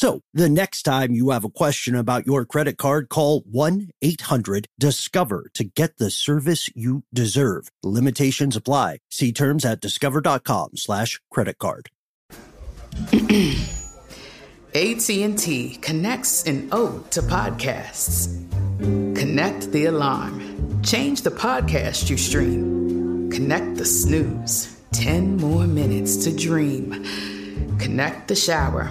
So the next time you have a question about your credit card, call 1-800-DISCOVER to get the service you deserve. Limitations apply. See terms at discover.com slash credit card. AT&T connects an ode to podcasts. Connect the alarm. Change the podcast you stream. Connect the snooze. 10 more minutes to dream. Connect the shower.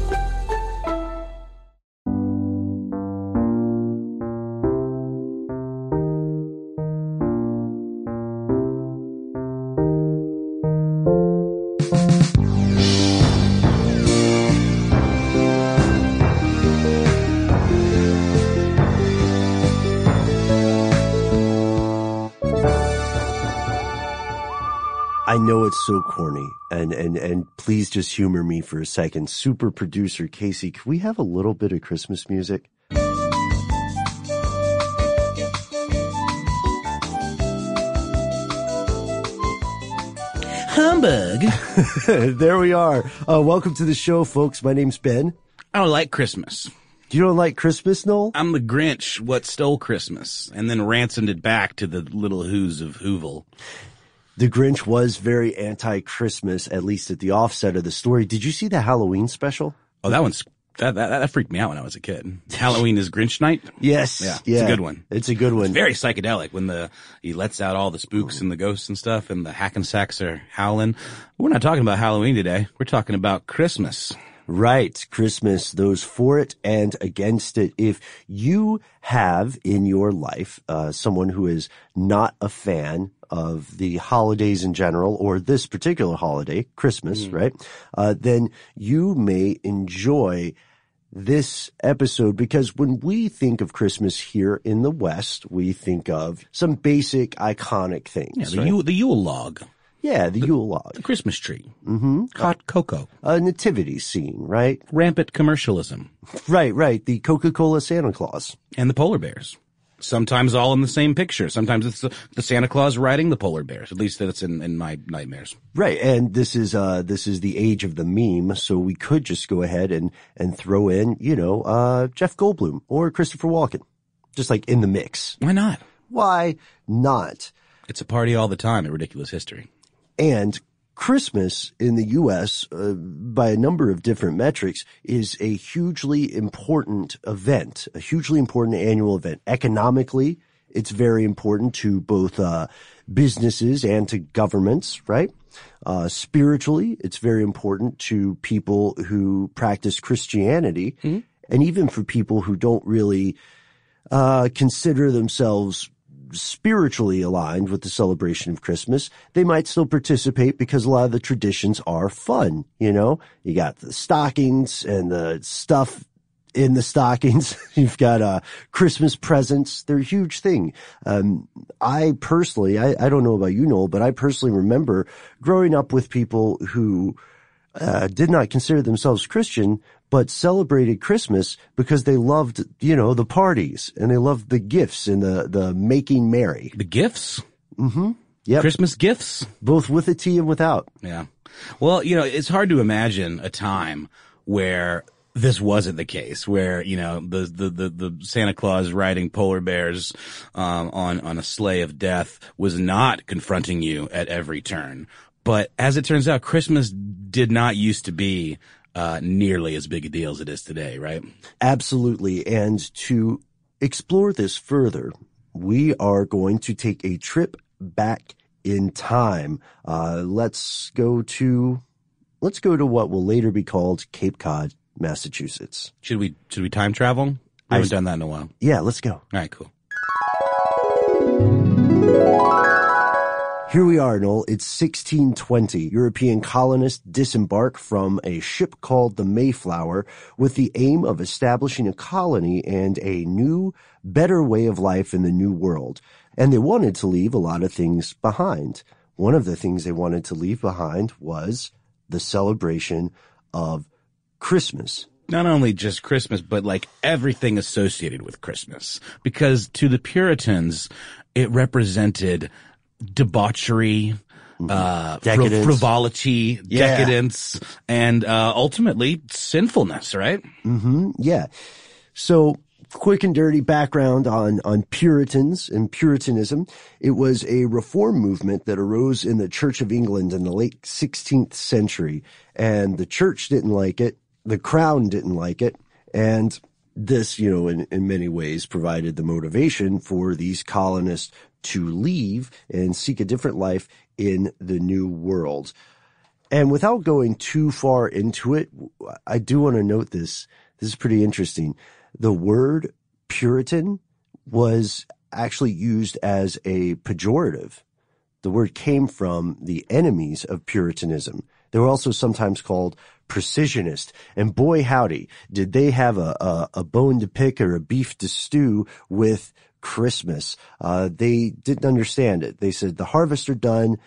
I know it's so corny and, and, and please just humor me for a second. Super producer Casey, can we have a little bit of Christmas music? Humbug. there we are. Uh, welcome to the show, folks. My name's Ben. I don't like Christmas. You don't like Christmas, Noel? I'm the Grinch what stole Christmas and then ransomed it back to the little who's of Whoville. The Grinch was very anti-Christmas, at least at the offset of the story. Did you see the Halloween special? Oh, that one's that, that that freaked me out when I was a kid. Halloween is Grinch night. Yes. Yeah, yeah. it's a good one. It's a good one. It's very psychedelic when the he lets out all the spooks and the ghosts and stuff, and the Hakken-Kraks are howling. We're not talking about Halloween today. We're talking about Christmas. Right. Christmas, those for it and against it. If you have in your life, uh, someone who is not a fan of the holidays in general or this particular holiday, Christmas, right? Uh, then you may enjoy this episode because when we think of Christmas here in the West, we think of some basic iconic things. Yeah, the, right? Yule, the Yule log, yeah, the Yule log, the Christmas tree, mm-hmm. hot cocoa, a nativity scene, right? rampant commercialism, Right, right. The Coca-Cola Santa Claus. and the polar bears. Sometimes all in the same picture. Sometimes it's the, the Santa Claus riding the polar bears. At least that's in, in my nightmares. Right. And this is, uh, this is the age of the meme. So we could just go ahead and, and throw in, you know, uh, Jeff Goldblum or Christopher Walken. Just like in the mix. Why not? Why not? It's a party all the time at Ridiculous History. And Christmas in the U.S., uh, by a number of different metrics, is a hugely important event, a hugely important annual event. Economically, it's very important to both uh, businesses and to governments, right? Uh, spiritually, it's very important to people who practice Christianity, and even for people who don't really uh, consider themselves spiritually aligned with the celebration of Christmas, they might still participate because a lot of the traditions are fun. You know, you got the stockings and the stuff in the stockings. You've got, uh, Christmas presents. They're a huge thing. Um, I personally, I, I don't know about you, Noel, but I personally remember growing up with people who, uh, did not consider themselves Christian, but celebrated Christmas because they loved, you know, the parties and they loved the gifts and the, the making merry. The gifts? Mm-hmm. Yep. Christmas gifts. both with a T and without. Yeah. Well, you know, it's hard to imagine a time where this wasn't the case, where, you know, the, the, the, the Santa Claus riding polar bears, um, on, on a sleigh of death was not confronting you at every turn. But as it turns out, Christmas did not used to be, uh, nearly as big a deal as it is today, right? Absolutely. And to explore this further, we are going to take a trip back in time. Uh, let's go to, let's go to what will later be called Cape Cod, Massachusetts. Should we, should we time travel? I haven't done that in a while. Yeah, let's go. All right, cool. Here we are, Noel. It's 1620. European colonists disembark from a ship called the Mayflower with the aim of establishing a colony and a new, better way of life in the new world. And they wanted to leave a lot of things behind. One of the things they wanted to leave behind was the celebration of Christmas. not only just Christmas, but like everything associated with Christmas. Because to the Puritans, it represented debauchery, uh, fri- Decadence. frivolity, Yeah. decadence, and, uh, ultimately sinfulness, right? Mm-hmm. Yeah. So quick and dirty background on, on Puritans and Puritanism. It was a reform movement that arose in the Church of England in the late 16th century. And the church didn't like it. The crown didn't like it. And this, you know, in, in many ways provided the motivation for these colonists to leave and seek a different life in the new world. And without going too far into it, I do want to note this. This is pretty interesting. The word Puritan was actually used as a pejorative. The word came from the enemies of Puritanism. They were also sometimes called precisionist. And boy howdy, did they have a, a, a bone to pick or a beef to stew with Christmas. Uh, they didn't understand it. They said the harvest are done.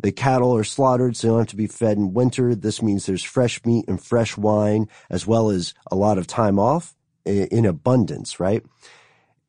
The cattle are slaughtered, so they don't have to be fed in winter. This means there's fresh meat and fresh wine, as well as a lot of time off in abundance, right?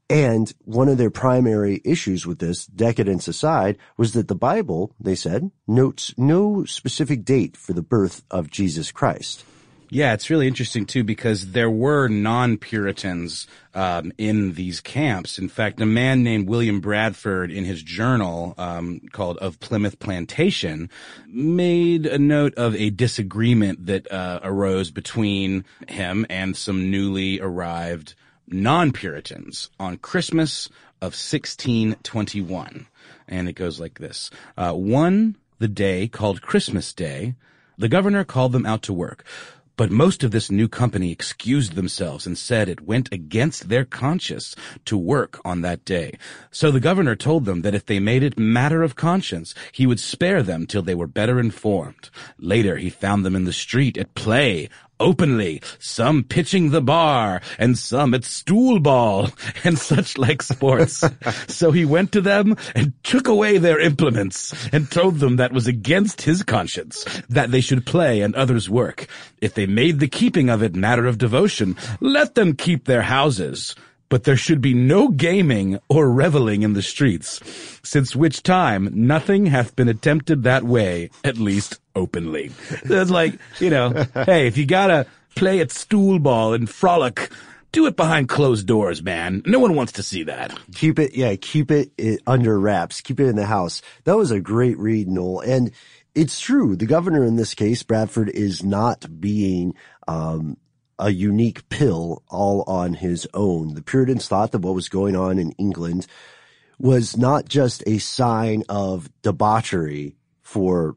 And one of their primary issues with this, decadence aside, was that the Bible, they said, notes no specific date for the birth of Jesus Christ. Yeah, it's really interesting too because there were non-Puritans um, in these camps. In fact, a man named William Bradford, in his journal um, called "Of Plymouth Plantation," made a note of a disagreement that uh, arose between him and some newly arrived non-Puritans on Christmas of 1621, and it goes like this: uh, One, the day called Christmas Day, the governor called them out to work. But most of this new company excused themselves and said it went against their conscience to work on that day. So the governor told them that if they made it matter of conscience, he would spare them till they were better informed. Later he found them in the street at play, openly, some pitching the bar, and some at stool ball, and such like sports. so he went to them and took away their implements, and told them that was against his conscience, that they should play and others work. If they made the keeping of it matter of devotion, let them keep their houses. But there should be no gaming or reveling in the streets, since which time nothing hath been attempted that way, at least openly. It's like, you know, hey, if you gotta play at stool ball and frolic, do it behind closed doors, man. No one wants to see that. Keep it, yeah, keep it, it under wraps. Keep it in the house. That was a great read, Noel. And it's true. The governor in this case, Bradford, is not being, um, a unique pill all on his own. The Puritans thought that what was going on in England was not just a sign of debauchery for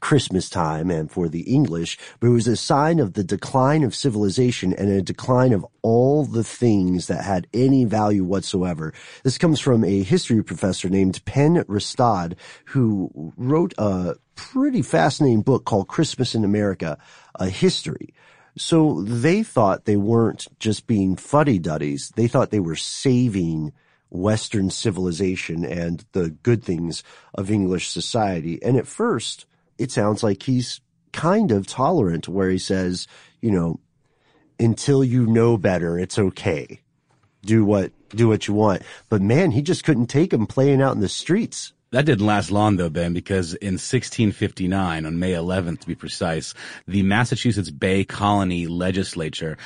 Christmas time and for the English, but it was a sign of the decline of civilization and a decline of all the things that had any value whatsoever. This comes from a history professor named Penn Restad, who wrote a pretty fascinating book called Christmas in America, a history. So they thought they weren't just being fuddy-duddies. They thought they were saving Western civilization and the good things of English society. And at first, it sounds like he's kind of tolerant where he says, you know, until you know better, it's okay. Do what, do what you want. But man, he just couldn't take him playing out in the streets. That didn't last long though, Ben, because in 1659, on May 11th to be precise, the Massachusetts Bay Colony legislature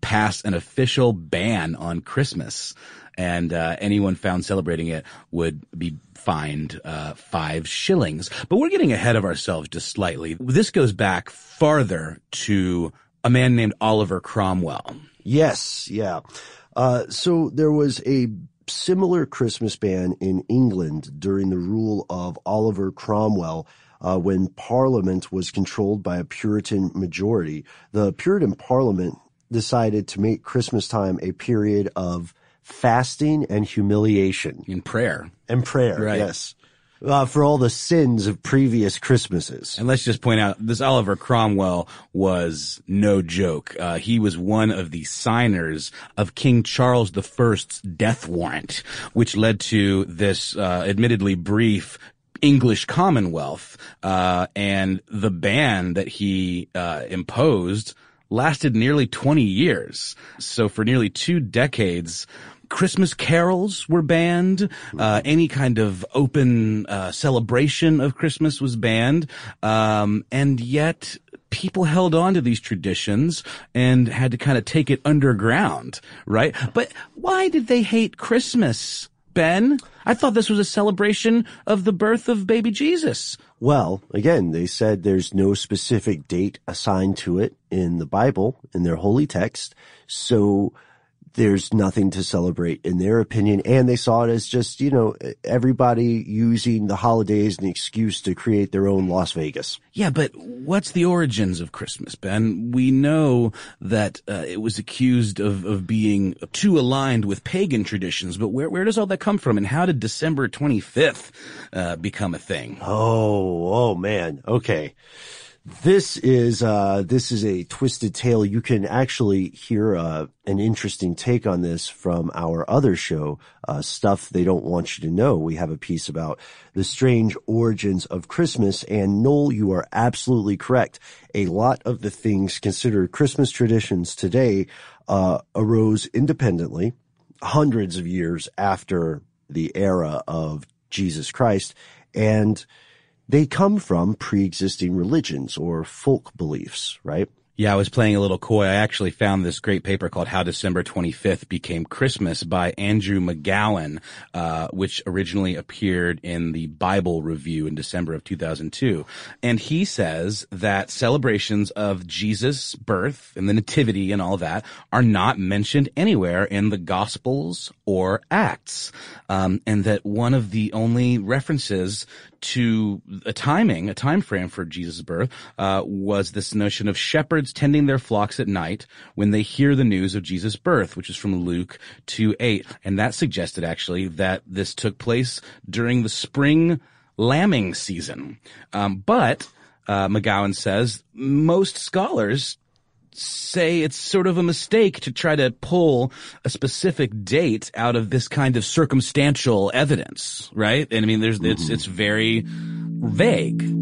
passed an official ban on Christmas. And uh, anyone found celebrating it would be fined uh, five shillings. But we're getting ahead of ourselves just slightly. This goes back farther to a man named Oliver Cromwell. Yes, yeah. Uh, so there was a similar Christmas ban in England during the rule of Oliver Cromwell. Uh, when Parliament was controlled by a Puritan majority, the Puritan Parliament decided to make Christmas time a period of fasting and humiliation. In prayer. And prayer, Right. yes. Uh, for all the sins of previous Christmases. And let's just point out this Oliver Cromwell was no joke. Uh, he was one of the signers of King Charles I's death warrant, which led to this uh, admittedly brief English Commonwealth. Uh, and the ban that he uh, imposed lasted nearly 20 years. So for nearly two decades, Christmas carols were banned. Uh, any kind of open uh, celebration of Christmas was banned, um, and yet people held on to these traditions and had to kind of take it underground, right? But why did they hate Christmas, Ben? I thought this was a celebration of the birth of baby Jesus. Well, again, they said there's no specific date assigned to it in the Bible, in their holy text. So there's nothing to celebrate in their opinion. And they saw it as just, you know, everybody using the holidays an excuse to create their own Las Vegas. Yeah, but what's the origins of Christmas, Ben? We know that uh, it was accused of, of being too aligned with pagan traditions, but where, where does all that come from? And how did December 25th uh, become a thing? Oh, oh man. Okay. This is, uh, this is a twisted tale. You can actually hear, uh, an interesting take on this from our other show, uh, stuff they don't want you to know. We have a piece about the strange origins of Christmas and Noel, you are absolutely correct. A lot of the things considered Christmas traditions today, uh, arose independently hundreds of years after the era of Jesus Christ. And they come from pre-existing religions or folk beliefs, right? Yeah, I was playing a little coy. I actually found this great paper called How December 25th Became Christmas by Andrew McGowan, uh, which originally appeared in the Bible Review in December of 2002. And he says that celebrations of Jesus' birth and the nativity and all that are not mentioned anywhere in the Gospels or Acts. Um, and that one of the only references to a timing, a time frame for Jesus' birth, uh, was this notion of shepherds tending their flocks at night when they hear the news of Jesus' birth, which is from Luke 2 8. And that suggested actually that this took place during the spring lambing season. Um, but, uh, McGowan says most scholars say it's sort of a mistake to try to pull a specific date out of this kind of circumstantial evidence, right? And I mean, there's, it's, mm-hmm. it's very vague.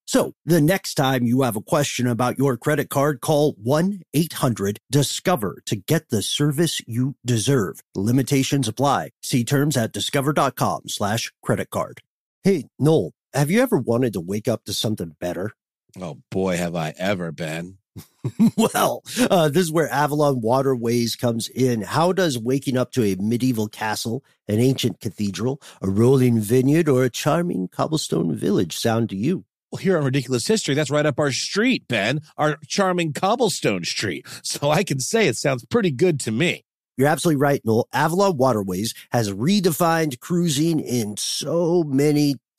So the next time you have a question about your credit card, call 1-800-DISCOVER to get the service you deserve. Limitations apply. See terms at discover.com slash credit card. Hey, Noel, have you ever wanted to wake up to something better? Oh boy, have I ever been. well, uh, this is where Avalon Waterways comes in. How does waking up to a medieval castle, an ancient cathedral, a rolling vineyard, or a charming cobblestone village sound to you? Here on Ridiculous History, that's right up our street, Ben, our charming cobblestone street. So I can say it sounds pretty good to me. You're absolutely right, Noel. Avalon Waterways has redefined cruising in so many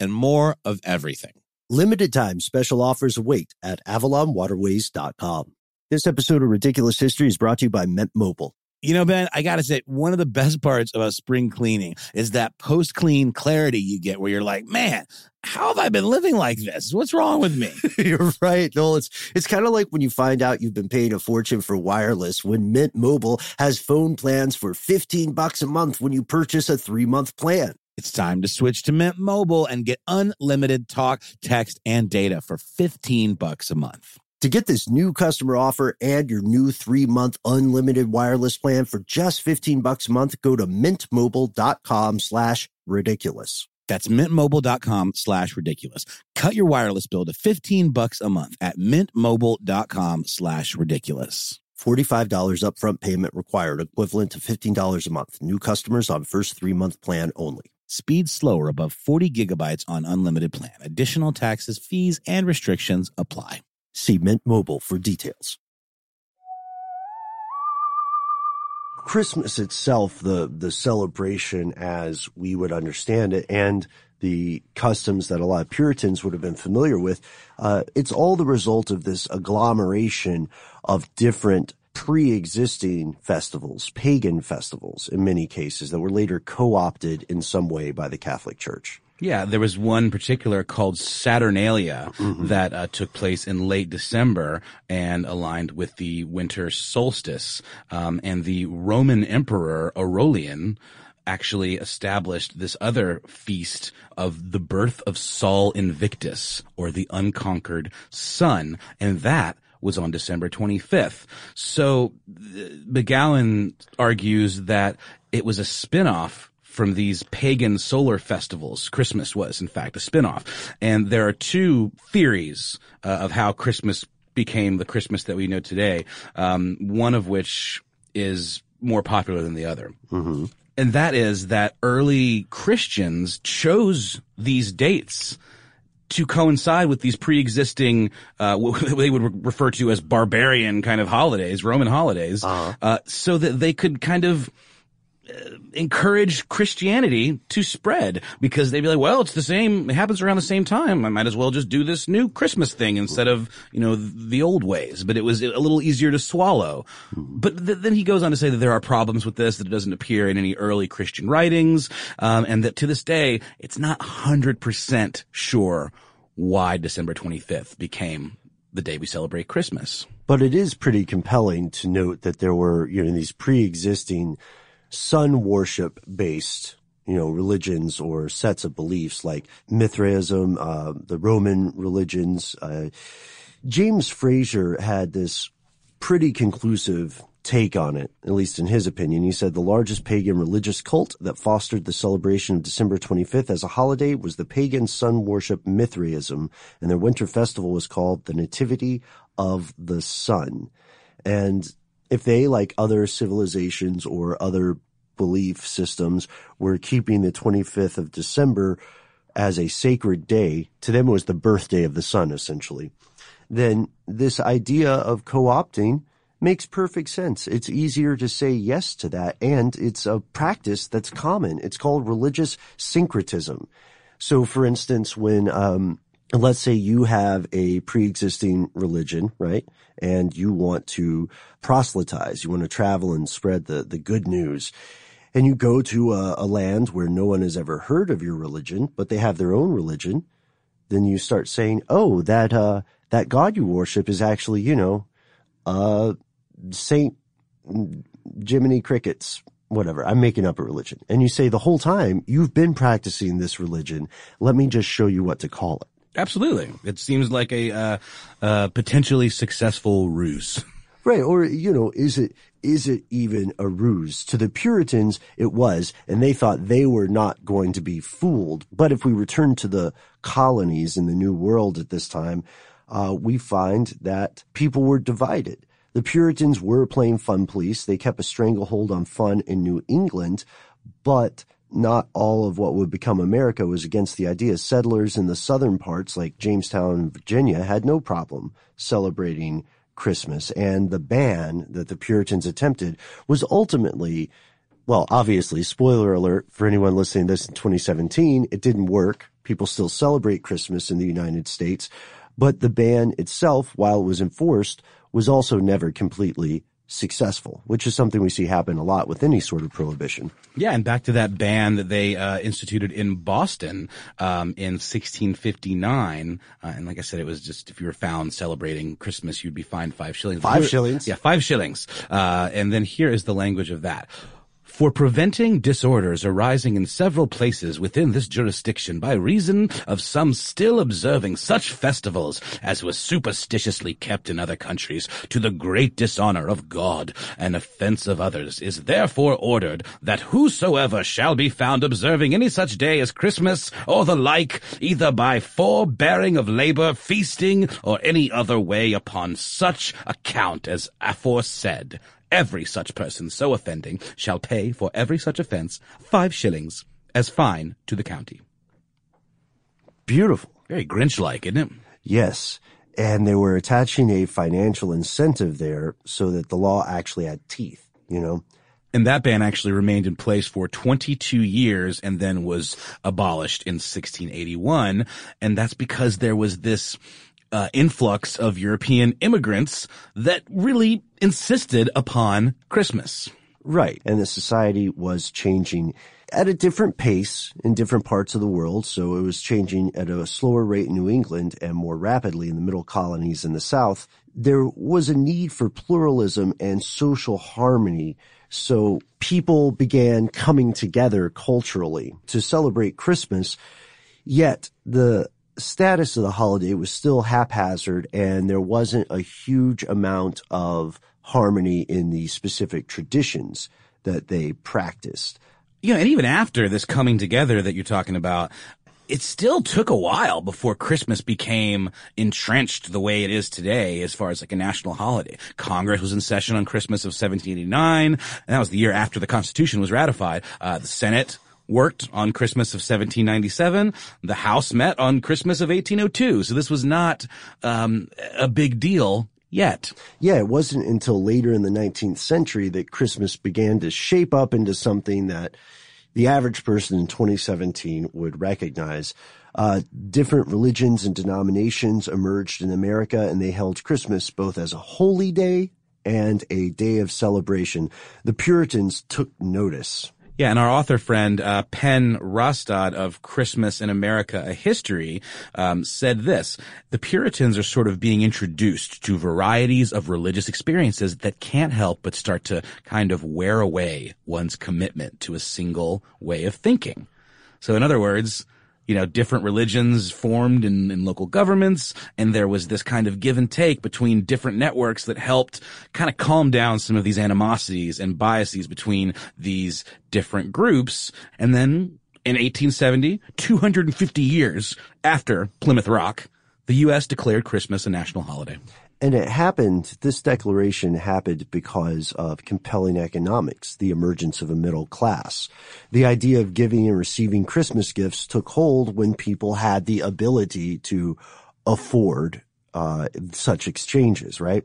and more of everything. Limited time special offers await at avalonwaterways.com. This episode of Ridiculous History is brought to you by Mint Mobile. You know, Ben, I got to say, one of the best parts about spring cleaning is that post clean clarity you get where you're like, man, how have I been living like this? What's wrong with me? You're right. No, it's it's kind of like when you find out you've been paying a fortune for wireless when Mint Mobile has phone plans for 15 bucks a month when you purchase a 3-month plan. It's time to switch to Mint Mobile and get unlimited talk, text, and data for 15 bucks a month. To get this new customer offer and your new three-month unlimited wireless plan for just 15 bucks a month, go to mintmobile.com slash ridiculous. That's mintmobile.com slash ridiculous. Cut your wireless bill to 15 bucks a month at mintmobile.com slash ridiculous. $45 upfront payment required, equivalent to $15 a month. New customers on first three-month plan only. Speed slower above 40 gigabytes on unlimited plan. Additional taxes, fees, and restrictions apply. See Mint Mobile for details. Christmas itself, the, the celebration as we would understand it and the customs that a lot of Puritans would have been familiar with, uh, it's all the result of this agglomeration of different pre-existing festivals, pagan festivals in many cases that were later co-opted in some way by the Catholic Church. Yeah, there was one particular called Saturnalia mm-hmm. that uh, took place in late December and aligned with the winter solstice. Um, and the Roman Emperor Aurelian actually established this other feast of the birth of Sol Invictus, or the unconquered sun, and that was on December 25th. So McGowan argues that it was a spinoff from these pagan solar festivals. Christmas was, in fact, a spinoff. And there are two theories uh, of how Christmas became the Christmas that we know today. Um, one of which is more popular than the other. Mm-hmm. And that is that early Christians chose these dates to coincide with these pre-existing, uh, what they would re- refer to as barbarian kind of holidays, Roman holidays, uh-huh. uh, so that they could kind of encourage Christianity to spread because they'd be like, well, it's the same, it happens around the same time. I might as well just do this new Christmas thing instead of, you know, the old ways. But it was a little easier to swallow. But th- then he goes on to say that there are problems with this, that it doesn't appear in any early Christian writings, um, and that to this day, it's not 100% sure why December 25th became the day we celebrate Christmas. But it is pretty compelling to note that there were, you know, these pre-existing sun worship based you know, religions or sets of beliefs like Mithraism, uh, the Roman religions. Uh, James Frazer had this pretty conclusive take on it, at least in his opinion. He said the largest pagan religious cult that fostered the celebration of December 25th as a holiday was the pagan sun worship Mithraism, and their winter festival was called the Nativity of the Sun. And if they, like other civilizations or other belief systems, were keeping the 25th of December as a sacred day, to them it was the birthday of the sun, essentially, then this idea of co-opting makes perfect sense. It's easier to say yes to that, and it's a practice that's common. It's called religious syncretism. So, for instance, when um, let's say you have a pre-existing religion, right? And you want to proselytize, you want to travel and spread the, the good news. And you go to a, a land where no one has ever heard of your religion, but they have their own religion. Then you start saying, oh, that, uh, that God you worship is actually, you know, uh, Saint Jiminy Crickets whatever, I'm making up a religion. And you say the whole time, you've been practicing this religion. Let me just show you what to call it. Absolutely. It seems like a uh, uh, potentially successful ruse. Right. Or, you know, is it, is it even a ruse? To the Puritans, it was, and they thought they were not going to be fooled. But if we return to the colonies in the New World at this time, uh, we find that people were divided. The Puritans were playing fun police. They kept a stranglehold on fun in New England, but not all of what would become America was against the idea. Settlers in the southern parts, like Jamestown Virginia, had no problem celebrating Christmas. And the ban that the Puritans attempted was ultimately, well, obviously, spoiler alert for anyone listening to this in 2017, it didn't work. People still celebrate Christmas in the United States, but the ban itself, while it was enforced, was also never completely successful, which is something we see happen a lot with any sort of prohibition. Yeah, and back to that ban that they uh, instituted in Boston um, in 1659, uh, and like I said, it was just if you were found celebrating Christmas, you'd be fined five shillings. Five shillings. Yeah, five shillings. Uh, and then here is the language of that for preventing disorders arising in several places within this jurisdiction by reason of some still observing such festivals as was superstitiously kept in other countries to the great dishonor of God. And offense of others is therefore ordered that whosoever shall be found observing any such day as Christmas or the like, either by forbearing of labor, feasting, or any other way upon such account as aforesaid, Every such person so offending shall pay for every such offense five shillings as fine to the county. Beautiful. Very Grinch-like, isn't it? Yes. And they were attaching a financial incentive there so that the law actually had teeth, you know? And that ban actually remained in place for 22 years and then was abolished in 1681. And that's because there was this uh, influx of European immigrants that really insisted upon Christmas. Right. And the society was changing at a different pace in different parts of the world. So it was changing at a slower rate in New England and more rapidly in the middle colonies in the South. There was a need for pluralism and social harmony. So people began coming together culturally to celebrate Christmas. Yet the status of the holiday was still haphazard and there wasn't a huge amount of harmony in the specific traditions that they practiced. Yeah, and even after this coming together that you're talking about, it still took a while before Christmas became entrenched the way it is today as far as like a national holiday. Congress was in session on Christmas of 1789, and that was the year after the Constitution was ratified. Uh, the Senate worked on Christmas of 1797. The House met on Christmas of 1802. So this was not um, a big deal yet. Yeah, it wasn't until later in the 19th century that Christmas began to shape up into something that the average person in 2017 would recognize. Uh, different religions and denominations emerged in America and they held Christmas both as a holy day and a day of celebration. The Puritans took notice. Yeah, and our author friend uh, Penn Restad of Christmas in America: A History um, said this: the Puritans are sort of being introduced to varieties of religious experiences that can't help but start to kind of wear away one's commitment to a single way of thinking. So, in other words, you know, different religions formed in, in local governments, and there was this kind of give and take between different networks that helped kind of calm down some of these animosities and biases between these different groups. And then in 1870, 250 years after Plymouth Rock, the U.S. declared Christmas a national holiday. And it happened, this declaration happened because of compelling economics, the emergence of a middle class. The idea of giving and receiving Christmas gifts took hold when people had the ability to afford uh, such exchanges, right?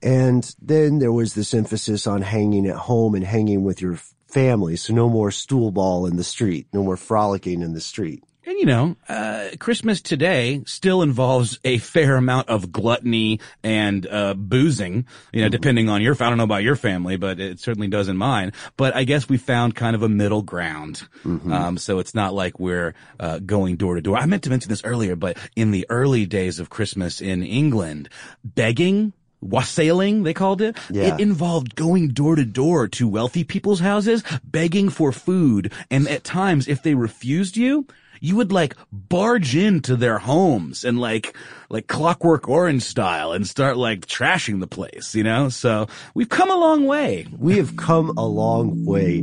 And then there was this emphasis on hanging at home and hanging with your family. So no more stool ball in the street, no more frolicking in the street. And you know, uh, Christmas today still involves a fair amount of gluttony and uh, boozing. You know, mm-hmm. depending on your, I don't know about your family, but it certainly does in mine. But I guess we found kind of a middle ground. Mm-hmm. Um, so it's not like we're uh, going door to door. I meant to mention this earlier, but in the early days of Christmas in England, begging wassailing, they called it. Yeah. It involved going door to door to wealthy people's houses, begging for food. And at times, if they refused you, you would like barge into their homes and like, like clockwork orange style and start like trashing the place, you know? So we've come a long way. We have come a long way.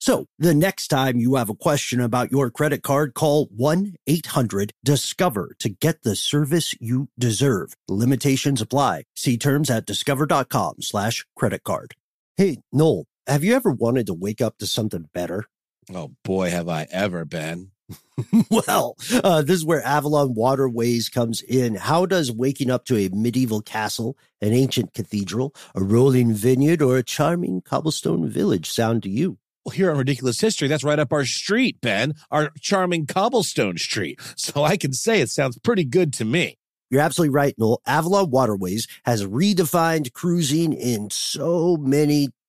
So the next time you have a question about your credit card, call 1-800-DISCOVER to get the service you deserve. Limitations apply. See terms at discover.com slash credit card. Hey, Noel, have you ever wanted to wake up to something better? Oh boy, have I ever been. well, uh, this is where Avalon Waterways comes in. How does waking up to a medieval castle, an ancient cathedral, a rolling vineyard, or a charming cobblestone village sound to you? Here on Ridiculous History, that's right up our street, Ben, our charming cobblestone street. So I can say it sounds pretty good to me. You're absolutely right, Noel. Avalon Waterways has redefined cruising in so many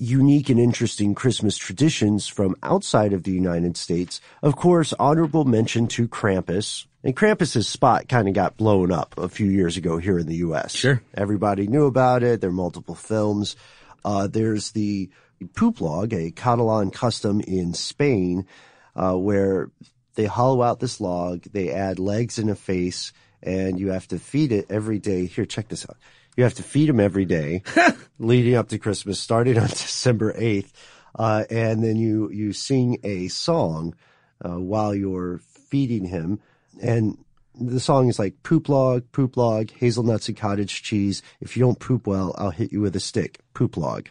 unique and interesting Christmas traditions from outside of the United States. Of course, honorable mention to Krampus. And Krampus's spot kind of got blown up a few years ago here in the U.S. Sure. Everybody knew about it. There are multiple films. Uh, there's the poop log, a Catalan custom in Spain, uh, where they hollow out this log, they add legs and a face, and you have to feed it every day. Here, check this out. You have to feed him every day leading up to Christmas, starting on December 8th. Uh, and then you, you sing a song, uh, while you're feeding him. And the song is like poop log, poop log, hazelnuts and cottage cheese. If you don't poop well, I'll hit you with a stick. Poop log.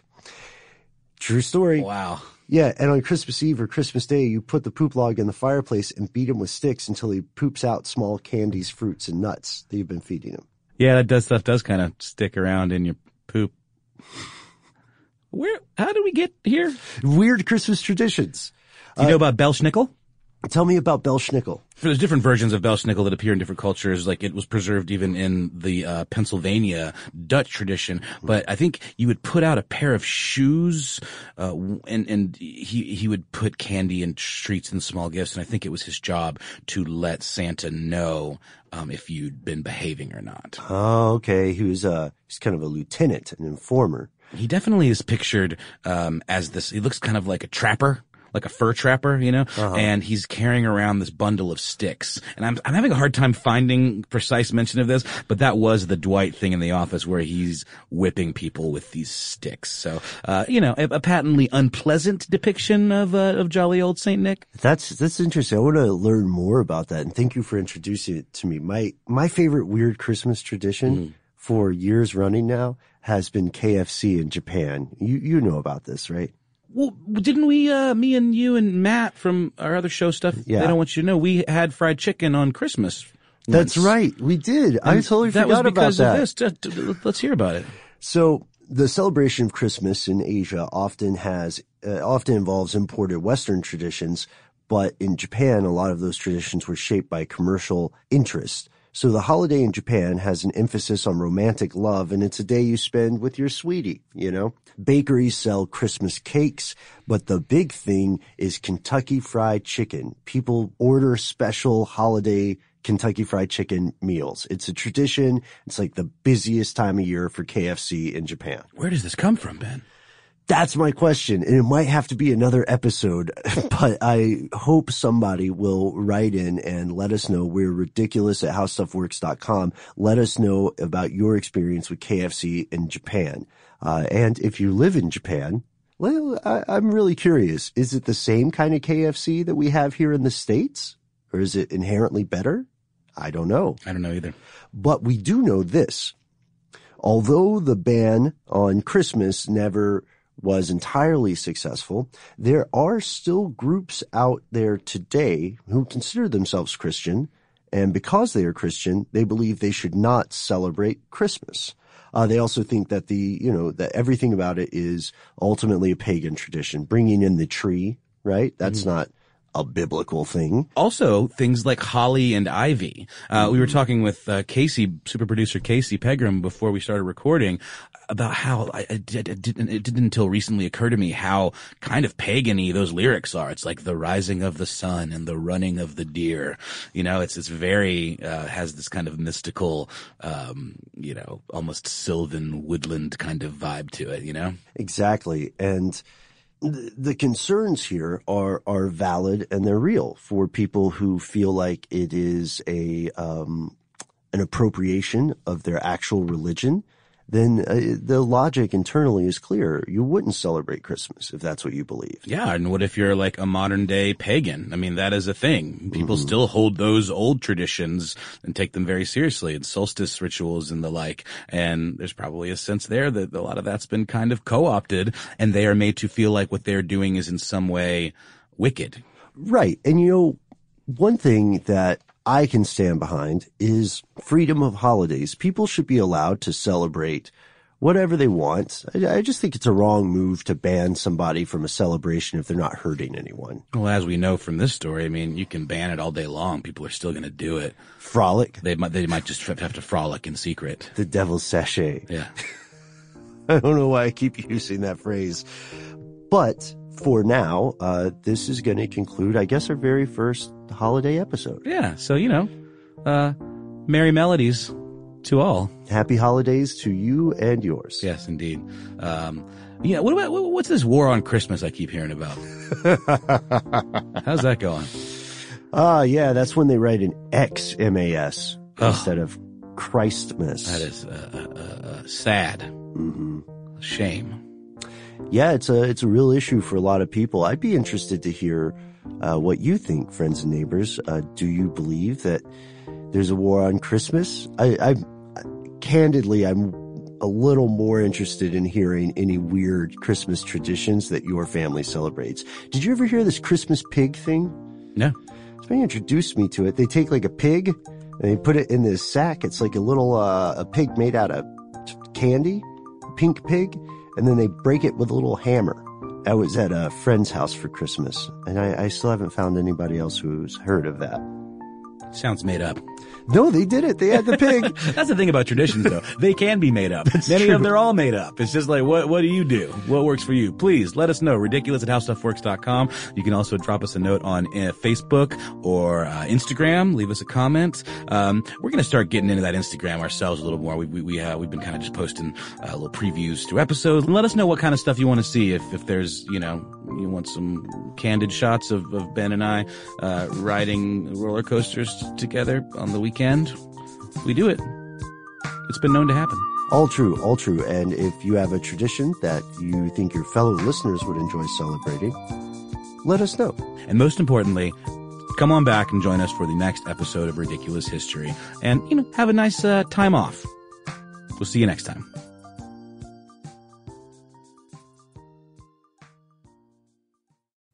True story. Wow. Yeah, and on Christmas Eve or Christmas Day, you put the poop log in the fireplace and beat him with sticks until he poops out small candies, fruits, and nuts that you've been feeding him. Yeah, that does stuff does kind of stick around in your poop. Where? How do we get here? Weird Christmas traditions. Do you uh, know about Belschnickel? Tell me about Belschnickel. There's different versions of Belschnickel that appear in different cultures. Like it was preserved even in the uh, Pennsylvania Dutch tradition. But I think you would put out a pair of shoes, uh, and and he he would put candy and treats and small gifts. And I think it was his job to let Santa know um, if you'd been behaving or not. Oh, okay. He was uh he's kind of a lieutenant, an informer. He definitely is pictured um, as this. He looks kind of like a trapper. Like a fur trapper, you know, and he's carrying around this bundle of sticks. And I'm I'm having a hard time finding precise mention of this, but that was the Dwight thing in the office where he's whipping people with these sticks. So, uh, you know, a, a patently unpleasant depiction of uh, of jolly old Saint Nick. That's that's interesting. I want to learn more about that, and thank you for introducing it to me. My my favorite weird Christmas tradition for years running now has been KFC in Japan. You you know about this, right? Well, didn't we, uh, me and you and Matt from our other show stuff, Yeah. they don't want you to know, we had fried chicken on Christmas. That's right. We did. I And totally that forgot was because about that. of this. Let's hear about it. So the celebration of Christmas in Asia often has uh, often involves imported Western traditions, but in Japan, a lot of those traditions were shaped by commercial interest. So the holiday in Japan has an emphasis on romantic love, and it's a day you spend with your sweetie. You know, bakeries sell Christmas cakes, but the big thing is Kentucky Fried Chicken. People order special holiday Kentucky Fried Chicken meals. It's a tradition. It's like the busiest time of year for KFC in Japan. Where does this come from, Ben? That's my question. And it might have to be another episode, but I hope somebody will write in and let us know. We're ridiculous at howstuffworks.com. Let us know about your experience with KFC in Japan. Uh, and if you live in Japan, Well, I, I'm really curious. Is it the same kind of KFC that we have here in the States? Or is it inherently better? I don't know. I don't know either. But we do know this. Although the ban on Christmas never was entirely successful, there are still groups out there today who consider themselves Christian. And because they are Christian, they believe they should not celebrate Christmas. Uh, they also think that the, you know, that everything about it is ultimately a pagan tradition, bringing in the tree, right? That's mm. not a biblical thing. Also, things like holly and ivy. Uh, we were mm-hmm. talking with uh, Casey, super producer Casey Pegram, before we started recording about how I, I did, it, didn't, it didn't until recently occur to me how kind of pagany those lyrics are. It's like the rising of the sun and the running of the deer. You know, it's it's very uh, has this kind of mystical, um, you know, almost sylvan woodland kind of vibe to it. You know, exactly, and the concerns here are are valid and they're real for people who feel like it is a um, an appropriation of their actual religion then uh, the logic internally is clear. You wouldn't celebrate Christmas if that's what you believe. Yeah, and what if you're like a modern day pagan? I mean, that is a thing. People mm-hmm. still hold those old traditions and take them very seriously, and solstice rituals and the like. And there's probably a sense there that a lot of that's been kind of co-opted, and they are made to feel like what they're doing is in some way wicked. Right, and you know, one thing that I can stand behind is freedom of holidays. People should be allowed to celebrate whatever they want. I, I, just think it's a wrong move to ban somebody from a celebration if they're not hurting anyone. Well, as we know from this story, I mean, you can ban it all day long. People are still going to do it. Frolic. They might, they might just have to frolic in secret. The devil's sachet. Yeah. I don't know why I keep using that phrase, but for now, uh, this is going to conclude, I guess, our very first holiday episode. Yeah. So, you know, uh, merry melodies to all. Happy holidays to you and yours. Yes, indeed. Um, yeah. What about, what's this war on Christmas I keep hearing about? How's that going? Ah, uh, yeah. That's when they write an X M A S instead of Christmas. That is, uh, uh, uh sad. Mm-hmm. Shame yeah, it's a it's a real issue for a lot of people. I'd be interested to hear uh, what you think, friends and neighbors. Uh, do you believe that there's a war on Christmas? I, I candidly, I'm a little more interested in hearing any weird Christmas traditions that your family celebrates. Did you ever hear this Christmas pig thing? No. Somebody introduced me to it. They take like a pig and they put it in this sack. It's like a little uh, a pig made out of candy, pink pig and then they break it with a little hammer. I was at a friend's house for Christmas, and I, I still haven't found anybody else who's heard of that. Sounds made up. No, they did it. They had the pig. That's the thing about traditions, though. They can be made up. That's Many true. of them, they're all made up. It's just like, what, what do you do? What works for you? Please let us know. Ridiculous at howstuffworks.com. You can also drop us a note on uh, Facebook or uh, Instagram. Leave us a comment. Um, we're going to start getting into that Instagram ourselves a little more. We, we, we, uh, we've been kind of just posting uh, little previews to episodes. And let us know what kind of stuff you want to see. If, if there's, you know, you want some candid shots of, of Ben and I, uh, riding roller coasters together on the weekend, we do it. It's been known to happen. All true, all true. And if you have a tradition that you think your fellow listeners would enjoy celebrating, let us know. And most importantly, come on back and join us for the next episode of Ridiculous History. And, you know, have a nice uh, time off. We'll see you next time.